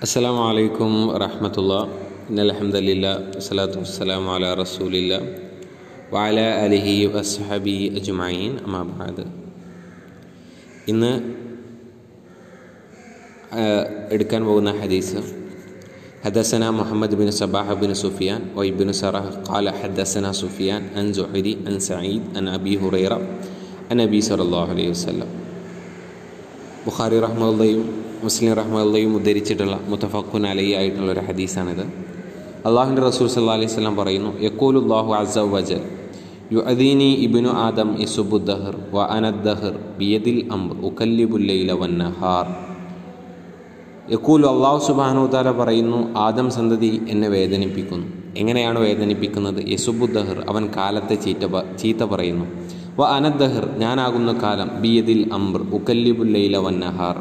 അസ്സാം വലൈക്കും വറഹമത്തുള്ള ഇന്നലഹമ്മദില്ല വസ്സലാത്തു വസ്സലാം അല റസൂലില്ല വാല അലിഹി വസ്ഹബി അജുമായിൻ അമാബാദ് ഇന്ന് എടുക്കാൻ പോകുന്ന ഹദീസ് ഹദസന മുഹമ്മദ് ബിൻ സബാഹ ബിൻ സുഫിയാൻ ഒയ്ബിൻ സറഹ് കാല ഹദസന സുഫിയാൻ അൻ ജുഹരി അൻ സയീദ് അൻ അബി ഹുറൈറ അൻ അബി സലാഹു അലൈഹി വസ്ലം ബുഖാരി റഹ്മുല്ലയും മുസ്ലിം റഹ്മയും ഉദ്ധരിച്ചിട്ടുള്ള മുത്തഫക്കുൻ അലൈ ആയിട്ടുള്ള ഒരു ഹദീസാണിത്. അള്ളാഹുന്റെ റസൂൽ സല്ലാ അലൈഹി സ്വലം പറയുന്നു യക്കൂലുല്ലാഹു അസ വജൽ യു അദീനി ഇബിനു ആദം ഇസുബുദ്ദഹർ വ അനദ്ദഹർ ബിയദിൽ അംബ് ഉക്കല്ലിബുല്ലൈല വന്നഹാർ യക്കൂലു അള്ളാഹു സുബാനു താല പറയുന്നു ആദം സന്തതി എന്നെ വേദനിപ്പിക്കുന്നു. എങ്ങനെയാണ് വേദനിപ്പിക്കുന്നത്? യസുബുദ്ദഹർ അവൻ കാലത്തെ ചീറ്റ ചീത്ത പറയുന്നു. വ അനദ്ദഹർ ഞാനാകുന്ന കാലം ബിയദിൽ അംബർ ഉക്കല്ലിബുല്ലൈല വന്നഹാർ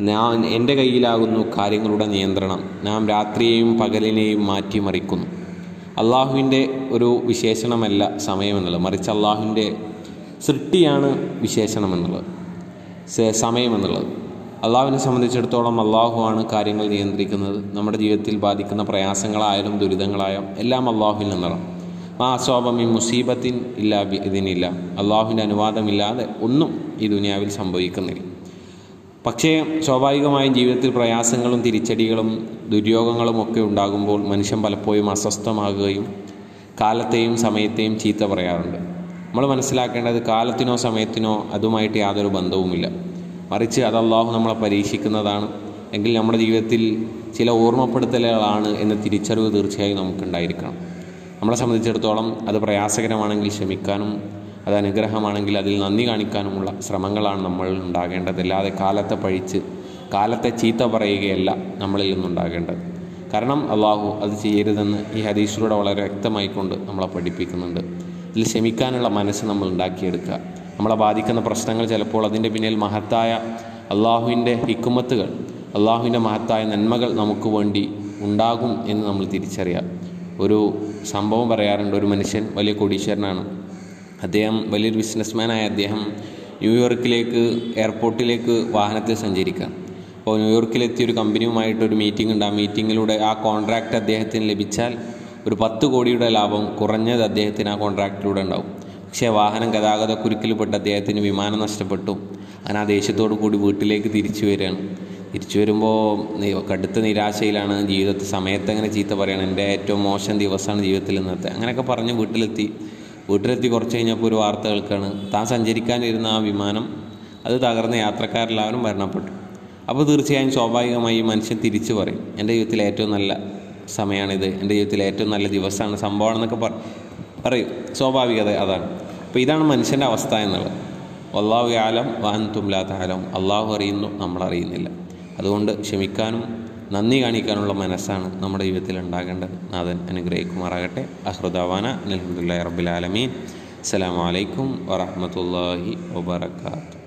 ഞാൻ എന്റെ കയ്യിലാകുന്നു കാര്യങ്ങളുടെ നിയന്ത്രണം. നാം രാത്രിയെയും പകലിനെയും മാറ്റിമറിക്കുന്നു. അള്ളാഹുവിന്റെ ഒരു വിശേഷണമല്ല സമയമെന്നുള്ളത്. മറിച്ച് അള്ളാഹുവിന്റെ സൃഷ്ടിയാണ് വിശേഷണമെന്നുള്ളത്. സമയമെന്നുള്ളത്. അള്ളാഹുവിനെ സംബന്ധിച്ചിടത്തോളം അള്ളാഹുവാണ് കാര്യങ്ങൾ നിയന്ത്രിക്കുന്നത്. നമ്മുടെ ജീവിതത്തിൽ ബാധിക്കുന്ന പ്രയാസങ്ങളായാലും ദുരിതങ്ങളായാലും എല്ലാം അള്ളാഹുവിൽ നിന്നാണ്. ആ അസ്വാഭമി മുസീബത്തിൻ ഇല്ല ഇതിനില്ല അള്ളാഹുവിന്റെ അനുവാദമില്ലാതെ ഒന്നും ഈ ദുനിയാവിൽ സംഭവിക്കുന്നില്ല. പക്ഷേ സ്വാഭാവികമായും ജീവിതത്തിൽ പ്രയാസങ്ങളും തിരിച്ചടികളും ദുര്യോഗങ്ങളും ഒക്കെ ഉണ്ടാകുമ്പോൾ മനുഷ്യൻ പലപ്പോഴും അസ്വസ്ഥമാകുകയും കാലത്തെയും സമയത്തെയും ചീത്ത പറയാറുണ്ട്. നമ്മൾ മനസ്സിലാക്കേണ്ടത് കാലത്തിനോ സമയത്തിനോ അതുമായിട്ട് യാതൊരു ബന്ധവുമില്ല. മറിച്ച് അത് അള്ളാഹു നമ്മളെ പരീക്ഷിക്കുന്നതാണ്. എങ്കിൽ നമ്മുടെ ജീവിതത്തിൽ ചില ഓർമ്മപ്പെടുത്തലുകളാണ് എന്ന തിരിച്ചറിവ് തീർച്ചയായും നമുക്കുണ്ടായിരിക്കണം. നമ്മളെ സംബന്ധിച്ചിടത്തോളം അത് പ്രയാസകരമാണെങ്കിൽ ക്ഷമിക്കാനും അത് അനുഗ്രഹമാണെങ്കിൽ അതിൽ നന്ദി കാണിക്കാനുമുള്ള ശ്രമങ്ങളാണ് നമ്മൾ ഉണ്ടാകേണ്ടത്. അല്ലാതെ കാലത്തെ പഴിച്ച് കാലത്തെ ചീത്ത പറയുകയല്ല നമ്മളിൽ നിന്നുണ്ടാകേണ്ടത്. കാരണം അള്ളാഹു അത് ചെയ്യരുതെന്ന് ഈ ഹദീസിലൂടെ വളരെ വ്യക്തമായിക്കൊണ്ട് നമ്മളെ പഠിപ്പിക്കുന്നുണ്ട്. ഇതിൽ ക്ഷമിക്കാനുള്ള മനസ്സ് നമ്മൾ ഉണ്ടാക്കിയെടുക്കുക. നമ്മളെ ബാധിക്കുന്ന പ്രശ്നങ്ങൾ ചിലപ്പോൾ അതിന്റെ പിന്നിൽ മഹത്തായ അള്ളാഹുവിന്റെ ഹിക്കുമത്തുകൾ അള്ളാഹുവിന്റെ മഹത്തായ നന്മകൾ നമുക്ക് വേണ്ടി ഉണ്ടാകും എന്ന് നമ്മൾ തിരിച്ചറിയാം ഒരു സംഭവം പറയാറുണ്ട്. ഒരു മനുഷ്യൻ വലിയ കോടീശ്വരനാണ്. അദ്ദേഹം വലിയൊരു ബിസിനസ്മാനായ അദ്ദേഹം ന്യൂയോർക്കിലേക്ക് എയർപോർട്ടിലേക്ക് വാഹനത്തിൽ സഞ്ചരിക്കുക അപ്പോൾ ന്യൂയോർക്കിലെത്തിയ ഒരു കമ്പനിയുമായിട്ട് ഒരു മീറ്റിംഗ് ഉണ്ട്. ആ മീറ്റിങ്ങിലൂടെ ആ കോൺട്രാക്റ്റ് അദ്ദേഹത്തിന് ലഭിച്ചാൽ ഒരു പത്ത് കോടിയുടെ ലാഭം കുറഞ്ഞത് അദ്ദേഹത്തിന് ആ കോൺട്രാക്റ്റിലൂടെ ഉണ്ടാവും. പക്ഷേ വാഹനം ഗതാഗത കുരുക്കിൽപ്പെട്ട് അദ്ദേഹത്തിന് വിമാനം നഷ്ടപ്പെട്ടു. അങ്ങനെ ആ ദേഷ്യത്തോടു കൂടി വീട്ടിലേക്ക് തിരിച്ചു വരികയാണ്. തിരിച്ചു വരുമ്പോൾ കടുത്ത നിരാശയിലാണ് ജീവിതത്തിൽ സമയത്ത് അങ്ങനെ ചീത്ത പറയണം. എന്റെ ഏറ്റവും മോശം ദിവസമാണ് ജീവിതത്തിൽ ഇന്നത്തെ. അങ്ങനെയൊക്കെ പറഞ്ഞ് വീട്ടിലെത്തി. വീട്ടിലെത്തി കുറച്ച് കഴിഞ്ഞപ്പോൾ ഒരു വാർത്ത കേൾക്കുകയാണ് താൻ സഞ്ചരിക്കാനിരുന്ന ആ വിമാനം അത് തകർന്ന യാത്രക്കാരെല്ലാവരും മരണപ്പെട്ടു. അപ്പോൾ തീർച്ചയായും സ്വാഭാവികമായി മനുഷ്യൻ തിരിച്ചു പറയും. എന്റെ ജീവിതത്തിലെ ഏറ്റവും നല്ല സമയമാണിത്. എന്റെ ജീവിതത്തിലെ ഏറ്റവും നല്ല ദിവസമാണ്. പറ പറയും. സ്വാഭാവികത അതാണ്. അപ്പോൾ ഇതാണ് മനുഷ്യന്റെ അവസ്ഥ എന്നുള്ളത്. അള്ളാഹു ആലം വാൻ തുംലാത്താലം അള്ളാഹു അറിയുന്നു നമ്മൾ അറിയുന്നില്ല അതുകൊണ്ട് ക്ഷമിക്കാനും നന്ദി കാണിക്കാനുള്ള മനസ്സാണ് നമ്മുടെ ജീവിതത്തിൽ ഉണ്ടാകേണ്ടത്. നാഥൻ അനുഗ്രഹിക്കുമാറാകട്ടെ. അഹ്റുദാവാന അലഹമുല്ലാ റബിലാലമീൻ അസ്സലാമലൈക്കും വറഹമത്തല്ലാഹി വബർക്കാത്തു